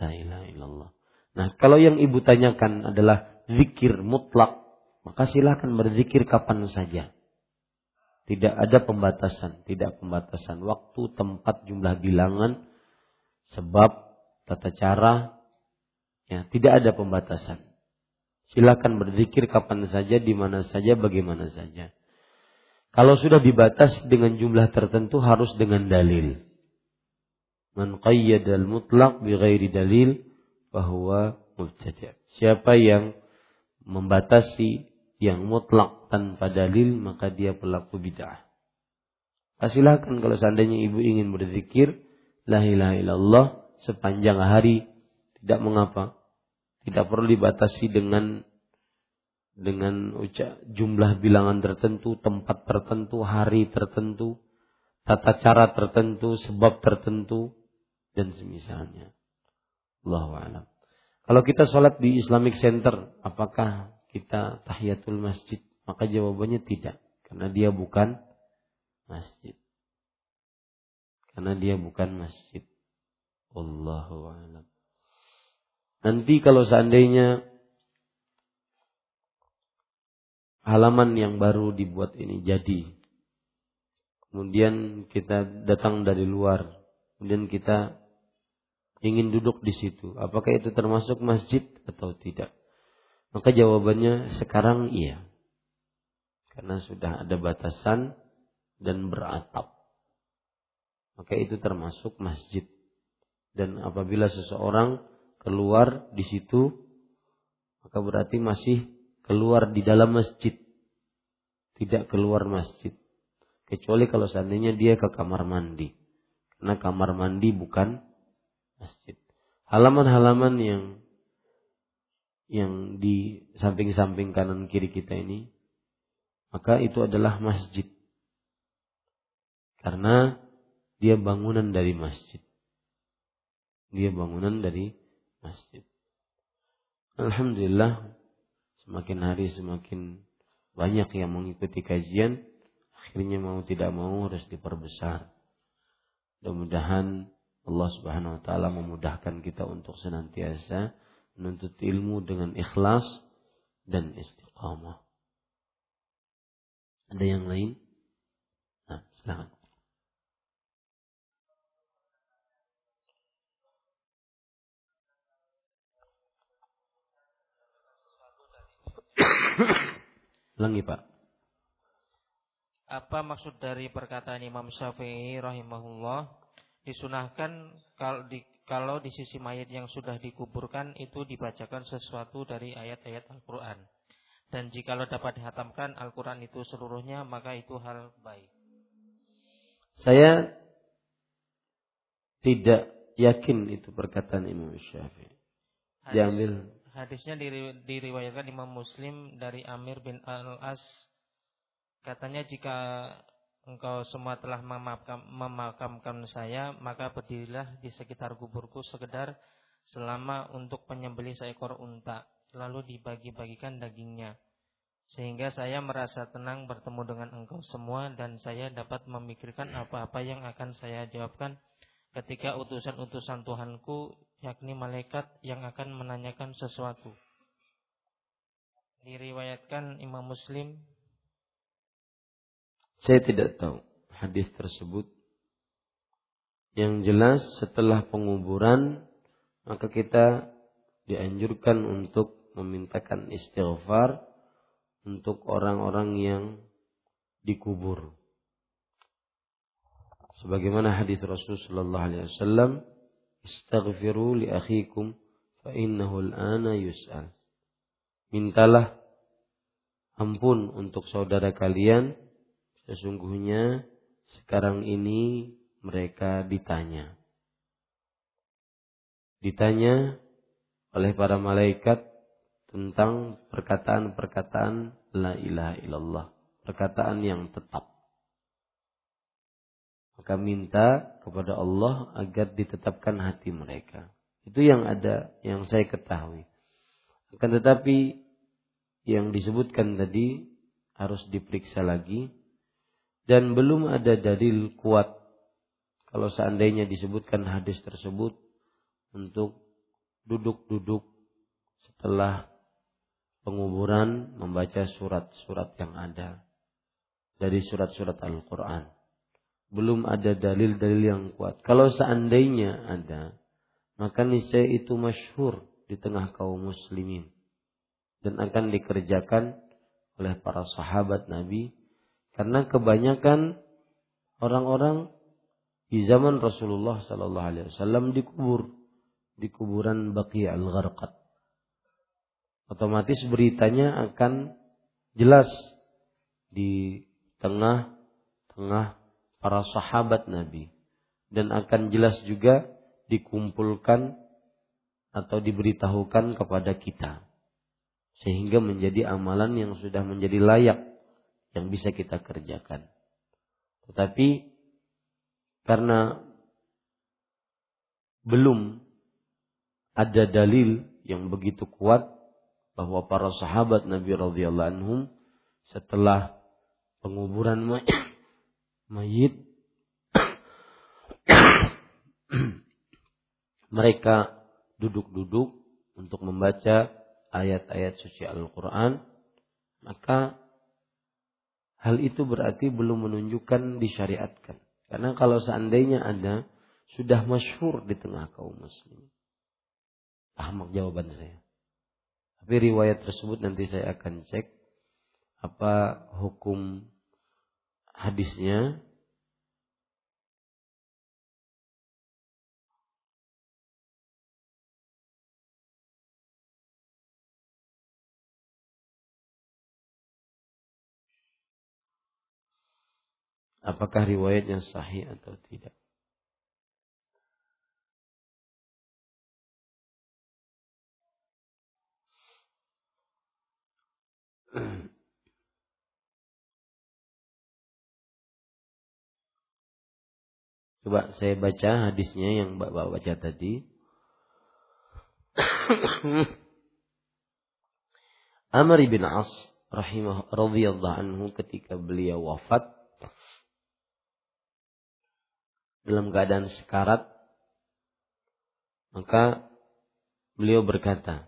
la ilaha illallah. Nah kalau yang ibu tanyakan adalah zikir mutlak maka silakan berzikir kapan saja. Tidak ada pembatasan, tidak pembatasan waktu, tempat, jumlah bilangan, sebab, tata cara, ya tidak ada pembatasan. Silakan berzikir kapan saja, di mana saja, bagaimana saja. Kalau sudah dibatas dengan jumlah tertentu harus dengan dalil. Man qayyadal mutlaq bi dalil bahwa mubtadi'. Siapa yang membatasi yang mutlak tanpa dalil maka dia pelaku bid'ah. Silahkan kalau seandainya ibu ingin berzikir la ilaha illallah sepanjang hari tidak mengapa. Tidak perlu dibatasi dengan dengan ucap jumlah bilangan tertentu, tempat tertentu, hari tertentu, tata cara tertentu, sebab tertentu dan semisalnya. Allahu a'lam. Kalau kita sholat di Islamic Center, apakah kita tahiyatul masjid? Maka jawabannya tidak. Karena dia bukan masjid. Karena dia bukan masjid. Allahu a'lam. Nanti kalau seandainya halaman yang baru dibuat ini jadi. Kemudian kita datang dari luar. Kemudian kita ingin duduk di situ. Apakah itu termasuk masjid atau tidak? Maka jawabannya sekarang iya. Karena sudah ada batasan dan beratap. Maka itu termasuk masjid. Dan apabila seseorang keluar di situ, maka berarti masih keluar di dalam masjid. Tidak keluar masjid. Kecuali kalau seandainya dia ke kamar mandi. Karena kamar mandi bukan masjid. Halaman-halaman yang yang di samping-samping kanan kiri kita ini, maka itu adalah masjid. Karena dia bangunan dari masjid. Dia bangunan dari masjid. Alhamdulillah semakin hari semakin banyak yang mengikuti kajian. Akhirnya mau tidak mau harus diperbesar. Mudah-mudahan Allah Subhanahu wa taala memudahkan kita untuk senantiasa menuntut ilmu dengan ikhlas dan istiqamah. Ada yang lain? Nah, silakan. Langi Pak. Apa maksud dari perkataan Imam Syafi'i rahimahullah disunahkan kalau di, kalau di sisi mayat yang sudah dikuburkan itu dibacakan sesuatu dari ayat-ayat Al-Quran. Dan jikalau dapat dihatamkan Al-Quran itu seluruhnya maka itu hal baik. Saya tidak yakin itu perkataan Imam Syafi'i. Diambil Hadisnya diriwayatkan Imam Muslim dari Amir bin Al-As. Katanya jika engkau semua telah memakamkan, memakamkan saya, maka berdirilah di sekitar kuburku sekedar selama untuk penyembelih seekor unta, lalu dibagi-bagikan dagingnya. Sehingga saya merasa tenang bertemu dengan engkau semua dan saya dapat memikirkan apa-apa yang akan saya jawabkan ketika utusan-utusan Tuhanku yakni malaikat yang akan menanyakan sesuatu. Diriwayatkan Imam Muslim Saya tidak tahu hadis tersebut. Yang jelas setelah penguburan maka kita dianjurkan untuk memintakan istighfar untuk orang-orang yang dikubur sebagaimana hadis Rasulullah sallallahu alaihi wasallam istaghfiru li akhikum fa innahu al-ana yus'al. Mintalah ampun untuk saudara kalian. Sesungguhnya sekarang ini mereka ditanya. Ditanya oleh para malaikat tentang perkataan-perkataan la ilaha illallah. Perkataan yang tetap maka minta kepada Allah agar ditetapkan hati mereka. Itu yang ada, yang saya ketahui. Akan tetapi yang disebutkan tadi harus diperiksa lagi dan belum ada dalil kuat kalau seandainya disebutkan hadis tersebut untuk duduk-duduk setelah penguburan membaca surat-surat yang ada dari surat-surat Al-Quran belum ada dalil-dalil yang kuat. Kalau seandainya ada, maka niscaya itu masyhur di tengah kaum muslimin dan akan dikerjakan oleh para sahabat Nabi karena kebanyakan orang-orang di zaman Rasulullah Sallallahu Alaihi Wasallam dikubur di kuburan Baqi al Gharqad. Otomatis beritanya akan jelas di tengah-tengah para sahabat Nabi dan akan jelas juga dikumpulkan atau diberitahukan kepada kita sehingga menjadi amalan yang sudah menjadi layak yang bisa kita kerjakan. Tetapi karena belum ada dalil yang begitu kuat bahwa para sahabat Nabi radhiyallahu anhum setelah penguburan mayit mereka duduk-duduk untuk membaca ayat-ayat suci Al-Quran, maka hal itu berarti belum menunjukkan disyariatkan. Karena kalau seandainya ada, sudah masyhur di tengah kaum muslim. Paham jawaban saya. Tapi riwayat tersebut nanti saya akan cek apa hukum hadisnya apakah riwayatnya sahih atau tidak. Coba saya baca hadisnya yang Bapak baca tadi. Amr bin As rahimah radhiyallahu anhu ketika beliau wafat dalam keadaan sekarat maka beliau berkata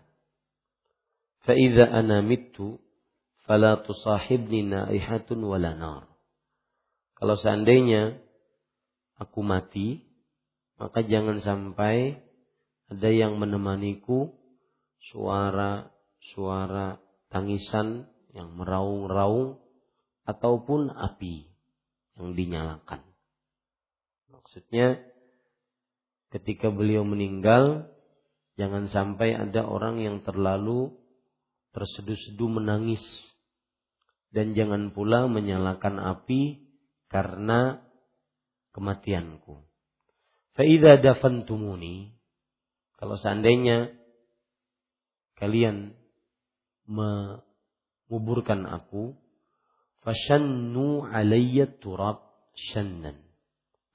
fa idza ana mittu fala tusahibni naihatun wala nar kalau seandainya aku mati, maka jangan sampai ada yang menemaniku suara-suara tangisan yang meraung-raung ataupun api yang dinyalakan. Maksudnya ketika beliau meninggal jangan sampai ada orang yang terlalu terseduh-seduh menangis dan jangan pula menyalakan api karena kematianku. Fa'idha dafantumuni kalau seandainya kalian menguburkan aku fashannu alayya turab shannan.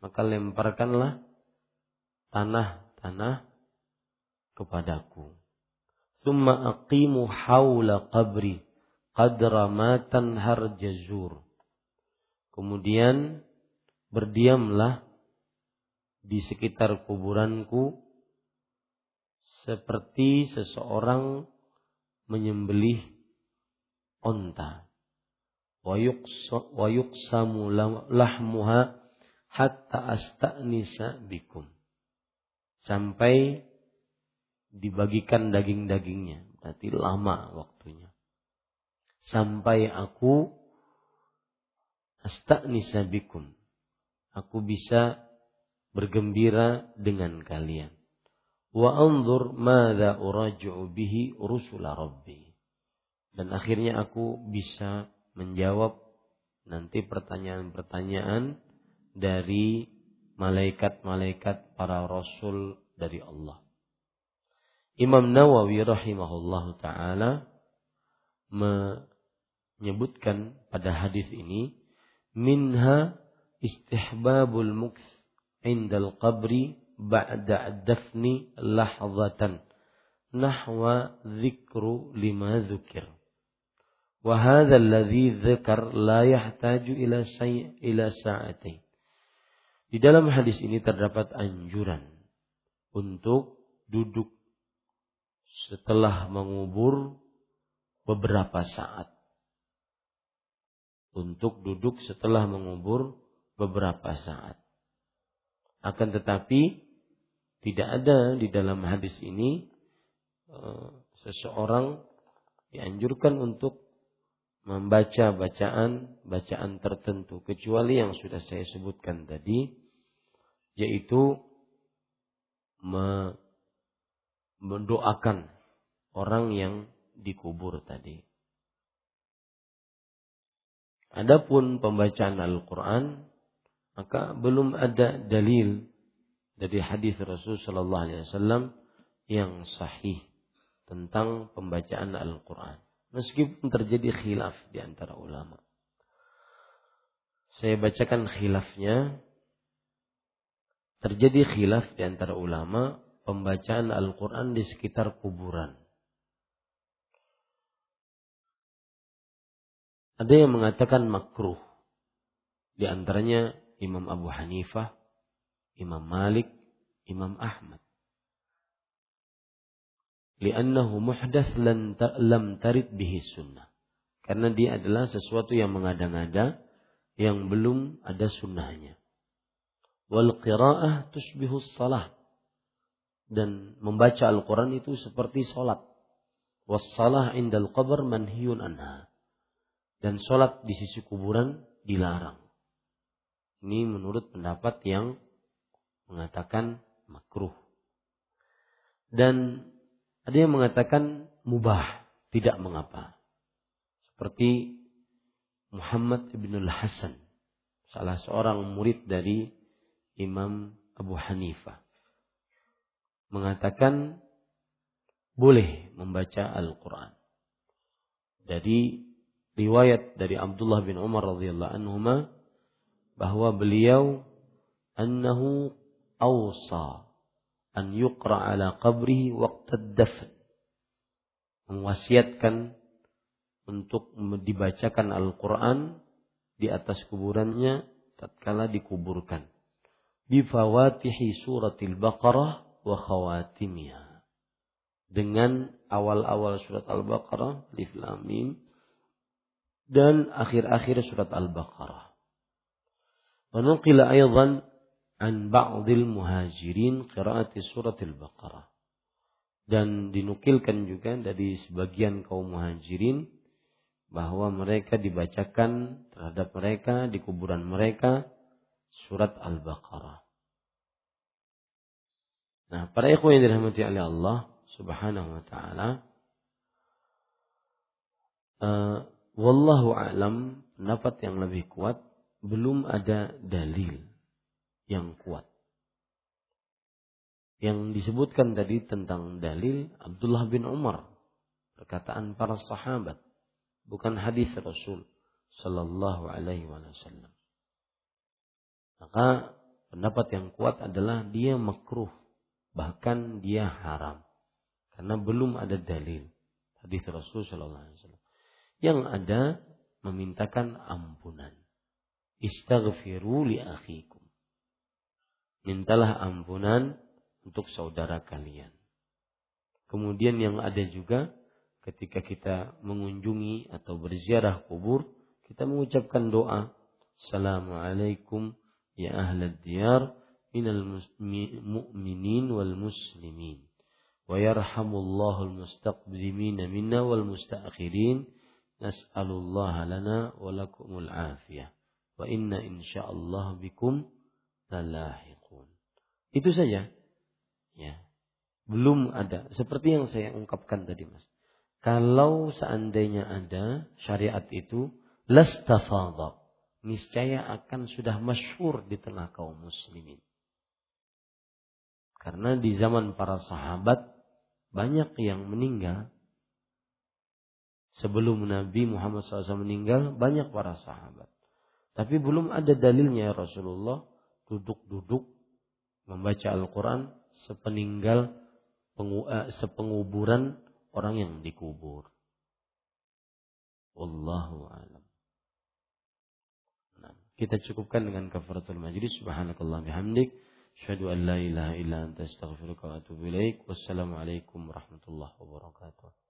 Maka lemparkanlah tanah-tanah kepadaku. Thumma aqimu haula qabri qadra ma tanhar jazur. Kemudian berdiamlah di sekitar kuburanku seperti seseorang menyembelih onta. Wa yuqsamu lahmuha hatta asta'nisa bikum. Sampai dibagikan daging-dagingnya. Berarti lama waktunya. Sampai aku asta'nisa bikum. Aku bisa bergembira dengan kalian wa anzur madza uraji'u bihi rusula rabbi. Dan akhirnya aku bisa menjawab nanti pertanyaan-pertanyaan dari malaikat-malaikat para rasul dari Allah. Imam Nawawi rahimahullah taala menyebutkan pada hadis ini minha istihbabul muks indal qabri ba'da dafni lahzatan nahwa dzikru lima dzukir. Wa hadha alladhi dzakar la yahtaju ila say ila sa'atain. Di dalam hadis ini terdapat anjuran untuk duduk setelah mengubur beberapa saat. Untuk duduk setelah mengubur beberapa saat. Akan tetapi tidak ada di dalam hadis ini eh, seseorang dianjurkan untuk membaca bacaan bacaan tertentu kecuali yang sudah saya sebutkan tadi yaitu mendoakan orang yang dikubur tadi. Adapun pembacaan Al-Qur'an maka belum ada dalil dari hadis Rasul Shallallahu Alaihi Wasallam yang sahih tentang pembacaan Al-Quran. Meskipun terjadi khilaf di antara ulama. Saya bacakan khilafnya. Terjadi khilaf di antara ulama pembacaan Al-Quran di sekitar kuburan. Ada yang mengatakan makruh. Di antaranya Imam Abu Hanifah, Imam Malik, Imam Ahmad. Liannahu muhdath lam tarid bihi sunnah. Karena dia adalah sesuatu yang mengada-ngada yang belum ada sunnahnya. Wal qira'ah tushbihu salah. Dan membaca Al-Quran itu seperti solat. Wassalah indal qabr manhiyun anha. Dan solat di sisi kuburan dilarang. Ini menurut pendapat yang mengatakan makruh. Dan ada yang mengatakan mubah, tidak mengapa. Seperti Muhammad ibn al-Hasan, salah seorang murid dari Imam Abu Hanifah. Mengatakan boleh membaca Al-Quran. Dari riwayat dari Abdullah bin Umar radhiyallahu anhu bahwa beliau annahu awsa an yuqra ala qabrihi waqt dafn mewasiatkan untuk dibacakan Al-Quran di atas kuburannya tatkala dikuburkan. Bifawatihi suratil Baqarah wa khawatimiha. Dengan awal-awal surat Al-Baqarah, Alif Lam Mim, dan akhir-akhir surat Al-Baqarah. Wa aydan an ba'dil muhajirin qiraati suratil Baqarah. Dan dinukilkan juga dari sebagian kaum muhajirin bahwa mereka dibacakan terhadap mereka di kuburan mereka surat Al-Baqarah. Nah, para ikhwan yang dirahmati oleh Allah Subhanahu wa taala uh, wallahu alam pendapat yang lebih kuat belum ada dalil yang kuat. Yang disebutkan tadi tentang dalil Abdullah bin Umar perkataan para sahabat bukan hadis Rasul sallallahu alaihi wasallam. Maka pendapat yang kuat adalah dia makruh bahkan dia haram karena belum ada dalil hadis Rasul sallallahu alaihi wasallam. Yang ada memintakan ampunan. Istaghfiru li akhikum. Mintalah ampunan untuk saudara kalian. Kemudian yang ada juga ketika kita mengunjungi atau berziarah kubur, kita mengucapkan doa. Assalamualaikum ya ahlad diyar minal mu'minin wal muslimin. Wa yarhamullahu al-mustaqdimin minna wal mustaakhirin. Nas'alullah lana wa lakumul afiyah. Wa inna insyaallah bikum lalahiqun. Itu saja. Ya. Belum ada. Seperti yang saya ungkapkan tadi mas kalau seandainya ada syariat itu lastafadha niscaya akan sudah masyhur di tengah kaum muslimin karena di zaman para sahabat banyak yang meninggal sebelum Nabi Muhammad SAW meninggal banyak para sahabat tapi belum ada dalilnya Rasulullah duduk-duduk membaca Al-Quran sepeninggal eh, sepenguburan orang yang dikubur. Wallahu a'lam. Nah, kita cukupkan dengan kafaratul majlis. Subhanakallah bihamdik. Asyhadu an la ilaha illa anta astaghfiruka wa atubu ilaik. Wassalamualaikum warahmatullahi wabarakatuh.